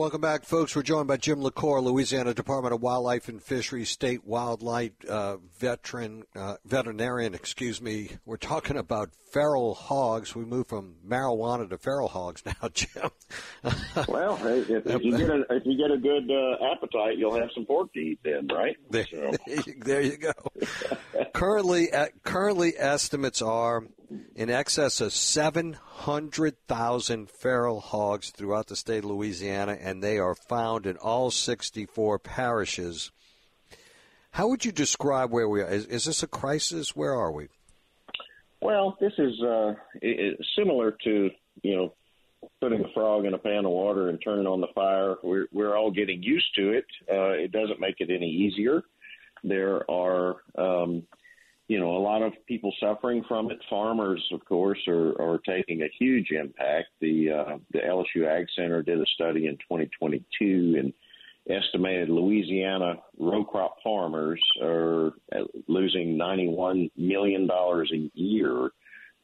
Welcome back, folks. We're joined by Jim LaCour, Louisiana Department of Wildlife and Fisheries State Wildlife uh, veteran, uh, veterinarian. Excuse me. We're talking about feral hogs. We move from marijuana to feral hogs now, Jim. well, if, if, you get a if you get a good uh, appetite, you'll have some pork to eat then, right? There, so. there you go. currently, currently estimates are in excess of 700,000 feral hogs throughout the state of Louisiana, and they are found in all 64 parishes. How would you describe where we are? Is, is this a crisis? Where are we? Well, this is uh, similar to you know putting a frog in a pan of water and turning on the fire. We're we're all getting used to it. Uh, it doesn't make it any easier. There are um, you know, a lot of people suffering from it. Farmers, of course, are, are taking a huge impact. The uh, the LSU Ag Center did a study in 2022 and estimated Louisiana row crop farmers are losing 91 million dollars a year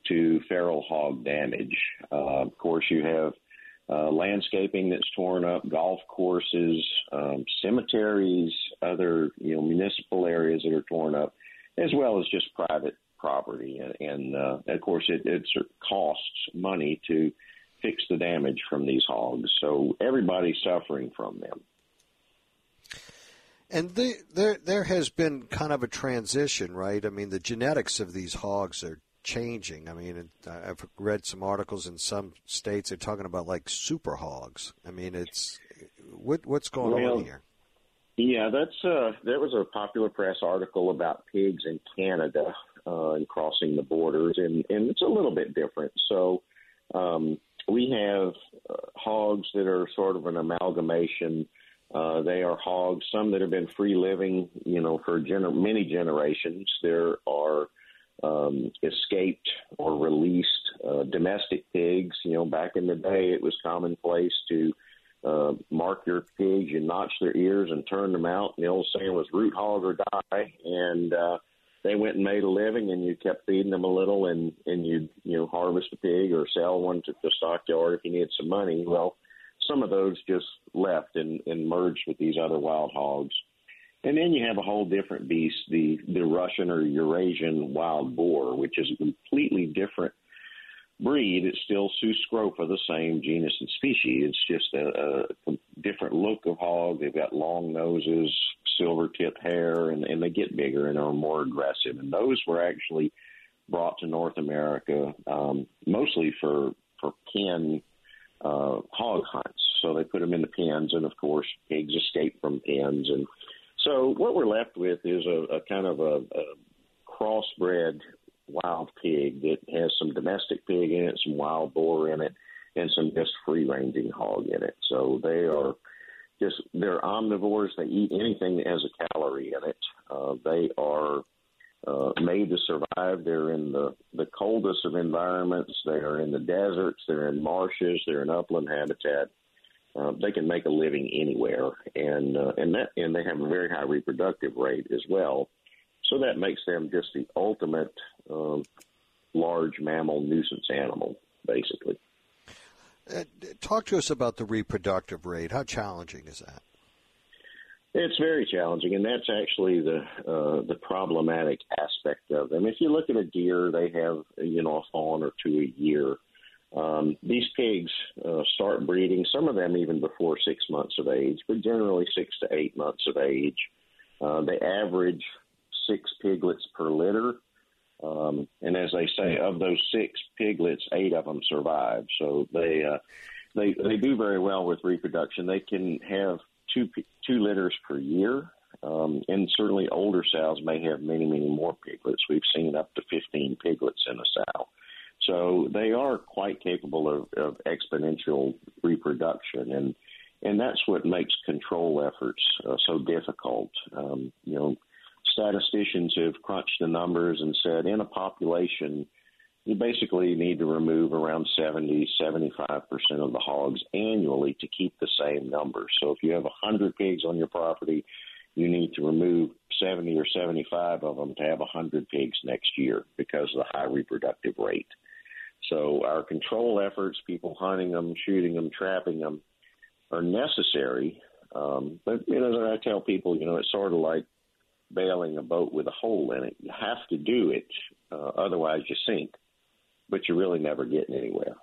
to feral hog damage. Uh, of course, you have uh, landscaping that's torn up, golf courses, um, cemeteries, other you know municipal areas that are torn up as well as just private property. And, and uh, of course, it, it costs money to fix the damage from these hogs. So everybody's suffering from them. And the, there, there has been kind of a transition, right? I mean, the genetics of these hogs are changing. I mean, I've read some articles in some states they're talking about like super hogs. I mean, it's what, what's going well, on here? Yeah, that's uh, that was a popular press article about pigs in Canada uh, and crossing the borders, and and it's a little bit different. So um, we have uh, hogs that are sort of an amalgamation. Uh, they are hogs, some that have been free living, you know, for gener- many generations. There are um, escaped or released uh, domestic pigs. You know, back in the day, it was commonplace to uh, mark your pigs, you notch their ears and turn them out. And the old saying was root hog or die. And uh, they went and made a living, and you kept feeding them a little, and and you you know harvest a pig or sell one to the stockyard if you needed some money. Well, some of those just left and, and merged with these other wild hogs. And then you have a whole different beast, the the Russian or Eurasian wild boar, which is a completely different breed, it's still Sus scrofa, the same genus and species. It's just a, a different look of hog. They've got long noses, silver tip hair, and, and they get bigger and are more aggressive. And those were actually brought to North America um, mostly for for pen uh, hog hunts. So they put them in the pens, and of course, pigs escape from pens. And so what we're left with is a, a kind of a, a crossbred wild pig that has some domestic pig in it, some wild boar in it, and some just free ranging hog in it. So they are just they're omnivores. They eat anything that has a calorie in it. Uh, they are uh, made to survive. They're in the the coldest of environments. They are in the deserts. They're in marshes. They're in upland habitat. Uh, they can make a living anywhere, and uh, and that and they have a very high reproductive rate as well. So that makes them just the ultimate um, large mammal nuisance animal, basically. Uh, talk to us about the reproductive rate. How challenging is that? It's very challenging, and that's actually the uh, the problematic aspect of them. If you look at a deer, they have you know a fawn or two a year. Um, these pigs uh, start breeding, some of them even before six months of age, but generally six to eight months of age. Uh, they average six piglets per litter. Um, and as they say, of those six piglets, eight of them survive. So they uh, they they do very well with reproduction. They can have two two litters per year, um, and certainly older sows may have many many more piglets. We've seen up to fifteen piglets in a sow. So they are quite capable of, of exponential reproduction, and and that's what makes control efforts uh, so difficult. Um, you know, statisticians have crunched the numbers and said in a population, you basically need to remove around 70, 75% of the hogs annually to keep the same number. So if you have 100 pigs on your property, you need to remove 70 or 75 of them to have 100 pigs next year because of the high reproductive rate. So our control efforts, people hunting them, shooting them, trapping them, are necessary. Um, but you know, I tell people, you know, it's sort of like bailing a boat with a hole in it. You have to do it, uh, otherwise you sink. But you're really never getting anywhere.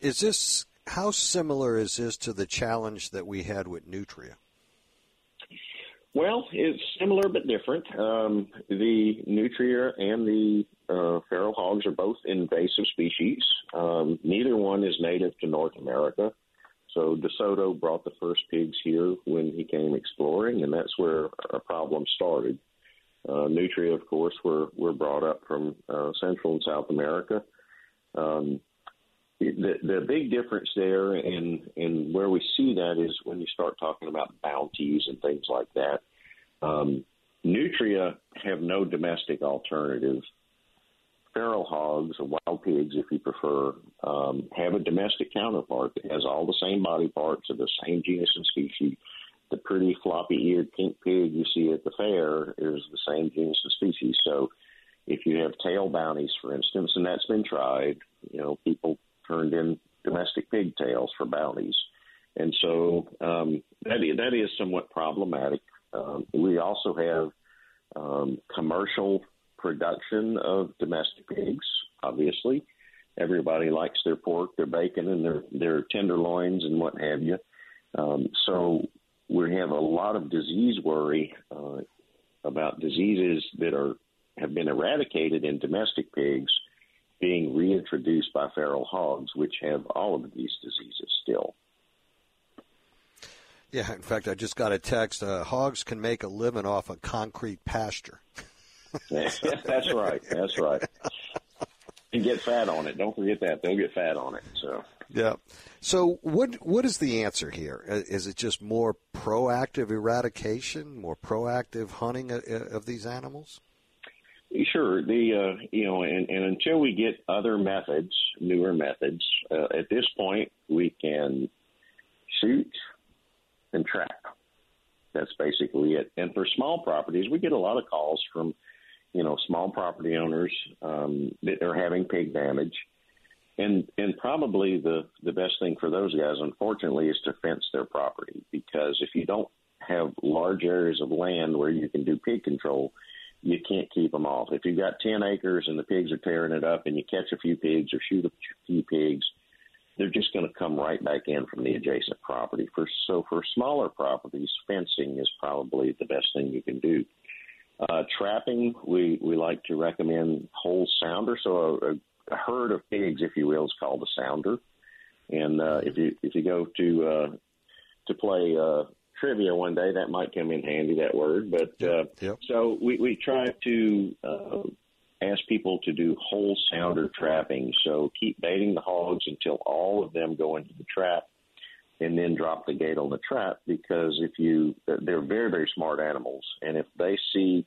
Is this how similar is this to the challenge that we had with Nutria? Well, it's similar but different. Um, the nutria and the uh, feral hogs are both invasive species. Um, neither one is native to North America. So DeSoto brought the first pigs here when he came exploring, and that's where our problem started. Uh, nutria, of course, were, were brought up from uh, Central and South America. Um, the, the big difference there and, and where we see that is when you start talking about bounties and things like that. Um, nutria have no domestic alternative. Feral hogs or wild pigs, if you prefer, um, have a domestic counterpart that has all the same body parts of the same genus and species. The pretty floppy eared pink pig you see at the fair is the same genus and species. So if you have tail bounties, for instance, and that's been tried, you know, people turned in domestic pigtails for bounties. And so um, that, is, that is somewhat problematic. Um, we also have um, commercial production of domestic pigs, obviously. Everybody likes their pork, their bacon, and their, their tenderloins and what have you. Um, so we have a lot of disease worry uh, about diseases that are have been eradicated in domestic pigs being reintroduced by feral hogs, which have all of these diseases still. Yeah, in fact, I just got a text. Uh, hogs can make a living off a concrete pasture. That's right. That's right. And get fat on it. Don't forget that they'll get fat on it. So. Yeah. So what what is the answer here? Uh, it just more proactive eradication, more proactive hunting of, of these animals? Sure. The uh, you know, and, and until we get other methods, newer methods, uh, at this point we can shoot and trap. That's basically it. And for small properties, we get a lot of calls from, you know, small property owners um, that are having pig damage. And and probably the the best thing for those guys, unfortunately, is to fence their property because if you don't have large areas of land where you can do pig control, you can't keep them off. If you've got 10 acres and the pigs are tearing it up and you catch a few pigs or shoot a few pigs, they're just going to come right back in from the adjacent property. For so for smaller properties, fencing is probably the best thing you can do. Uh, trapping, we we like to recommend whole sounder. So a, a herd of pigs, if you will, is called a sounder. And uh, if you if you go to uh, to play uh, trivia one day, that might come in handy. That word, but uh, yep. so we we try to uh, ask people to do whole sounder trapping. So keep baiting the hogs until all of them go into the trap and then drop the gate on the trap because if you they're very very smart animals and if they see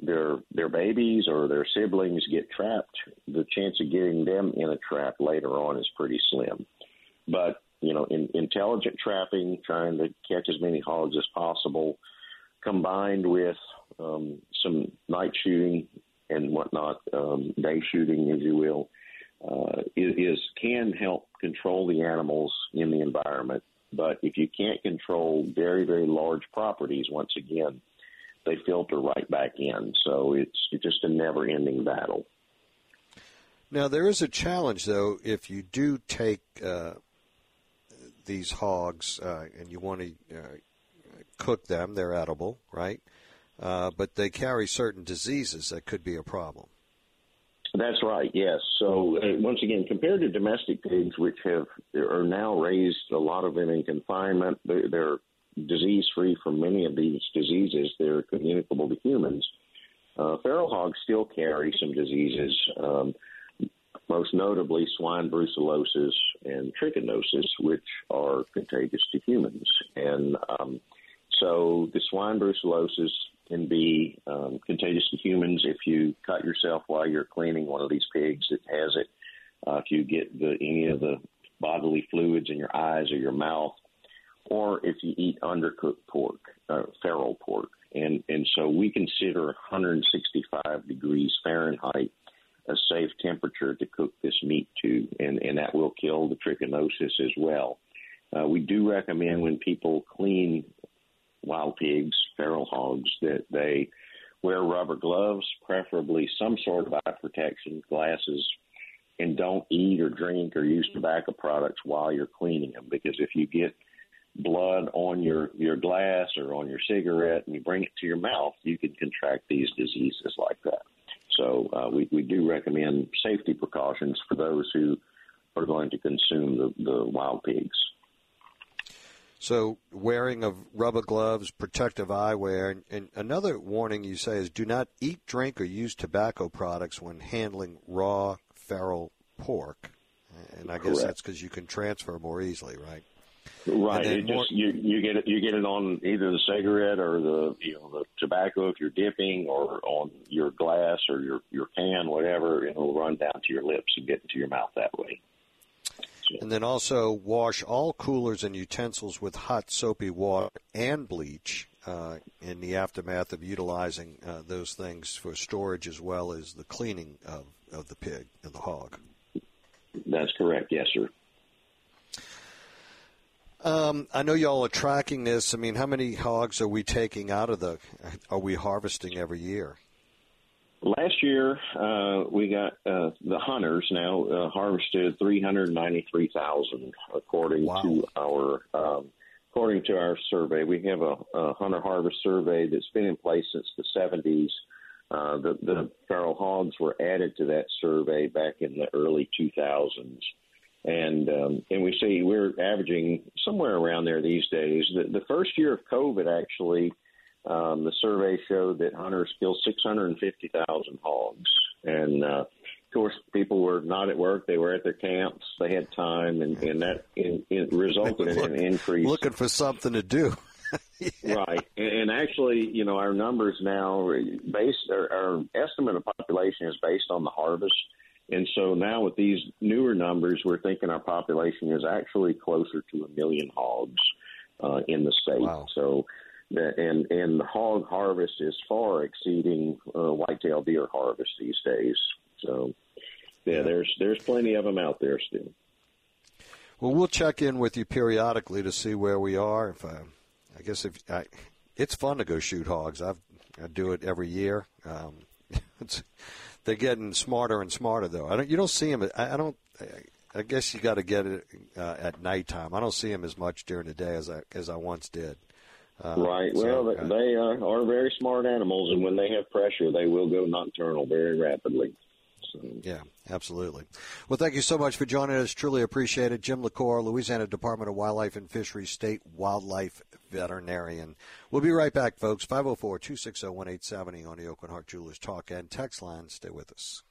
their their babies or their siblings get trapped the chance of getting them in a trap later on is pretty slim but you know in, intelligent trapping trying to catch as many hogs as possible combined with um, some night shooting and whatnot, um, day shooting, as you will, uh, is, is can help control the animals in the environment. But if you can't control very, very large properties, once again, they filter right back in. So it's just a never ending battle. Now, there is a challenge, though, if you do take uh, these hogs uh, and you want to uh, cook them, they're edible, right? uh, but they carry certain diseases that could be a problem. That's right. Yes. So uh, once again, compared to domestic pigs, which have are now raised a lot of them in confinement, they're, they're disease free from many of these diseases. They're communicable to humans. Uh, feral hogs still carry some diseases. Um, most notably swine brucellosis and trichinosis, which are contagious to humans. And um, so the swine brucellosis can be um, contagious to humans if you cut yourself while you're cleaning one of these pigs that has it. Uh, if you get the, any of the bodily fluids in your eyes or your mouth, or if you eat undercooked pork, uh, feral pork. And, and so we consider 165 degrees Fahrenheit a safe temperature to cook this meat to, and, and that will kill the trichinosis as well. Uh, we do recommend when people clean wild pigs, feral hogs, that they wear rubber gloves, preferably some sort of eye protection, glasses, and don't eat or drink or use tobacco products while you're cleaning them because if you get blood on your your glass or on your cigarette and you bring it to your mouth, you can contract these diseases like that. So uh, we we do recommend safety precautions for those who are going to consume the, the wild pigs. So, wearing of rubber gloves, protective eyewear, and, and, another warning you say is do not eat, drink, or use tobacco products when handling raw feral pork. And I guess Correct. that's because you can transfer more easily, right? Right. It more- just you you get it you get it on either the cigarette or the you know the tobacco if you're dipping or on your glass or your your can whatever and it'll run down to your lips and get into your mouth that way. And then also wash all coolers and utensils with hot soapy water and bleach uh, in the aftermath of utilizing uh, those things for storage as well as the cleaning of, of the pig and the hog. That's correct. Yes, sir. Um, I know y'all are tracking this. I mean, how many hogs are we taking out of the? Are we harvesting every year? Last year, uh, we got uh, the hunters now uh, harvested 393,000 according Wow. to our um, according to our survey. We have a, a hunter harvest survey that's been in place since the 70s. Uh, the, the feral hogs were added to that survey back in the early 2000s, and um, and we see we're averaging somewhere around there these days. The, the first year of COVID, actually, um, the survey showed that hunters killed 650,000 hogs, and uh, of course, people were not at work; they were at their camps. They had time, and, and that in, it resulted in an increase. Looking for something to do. Right, and, and actually, you know, our numbers now based our, our estimate of population is based on the harvest, and so now with these newer numbers, we're thinking our population is actually closer to a million hogs uh, in the state. Wow. So, and and the hog harvest is far exceeding uh, whitetail deer harvest these days. So, yeah, there's there's plenty of them out there still. Well, we'll check in with you periodically to see where we are. If I, I guess if I, it's fun to go shoot hogs. I've, I do it every year. Um, it's, they're getting smarter and smarter, though. I don't. You don't see them. I, I don't. I, I guess you got to get it uh, at nighttime. I don't see them as much during the day as I as I once did. Uh, Right. so, Well, uh, they are, are very smart animals, and when they have pressure, they will go nocturnal very rapidly. Yeah, absolutely. Well, thank you so much for joining us. Truly appreciate it. Jim LaCour, Louisiana Department of Wildlife and Fisheries State Wildlife Veterinarian. We'll be right back, folks. 504 260 1870 on the Aucoin Hart Jewelers Talk and Text line. Stay with us.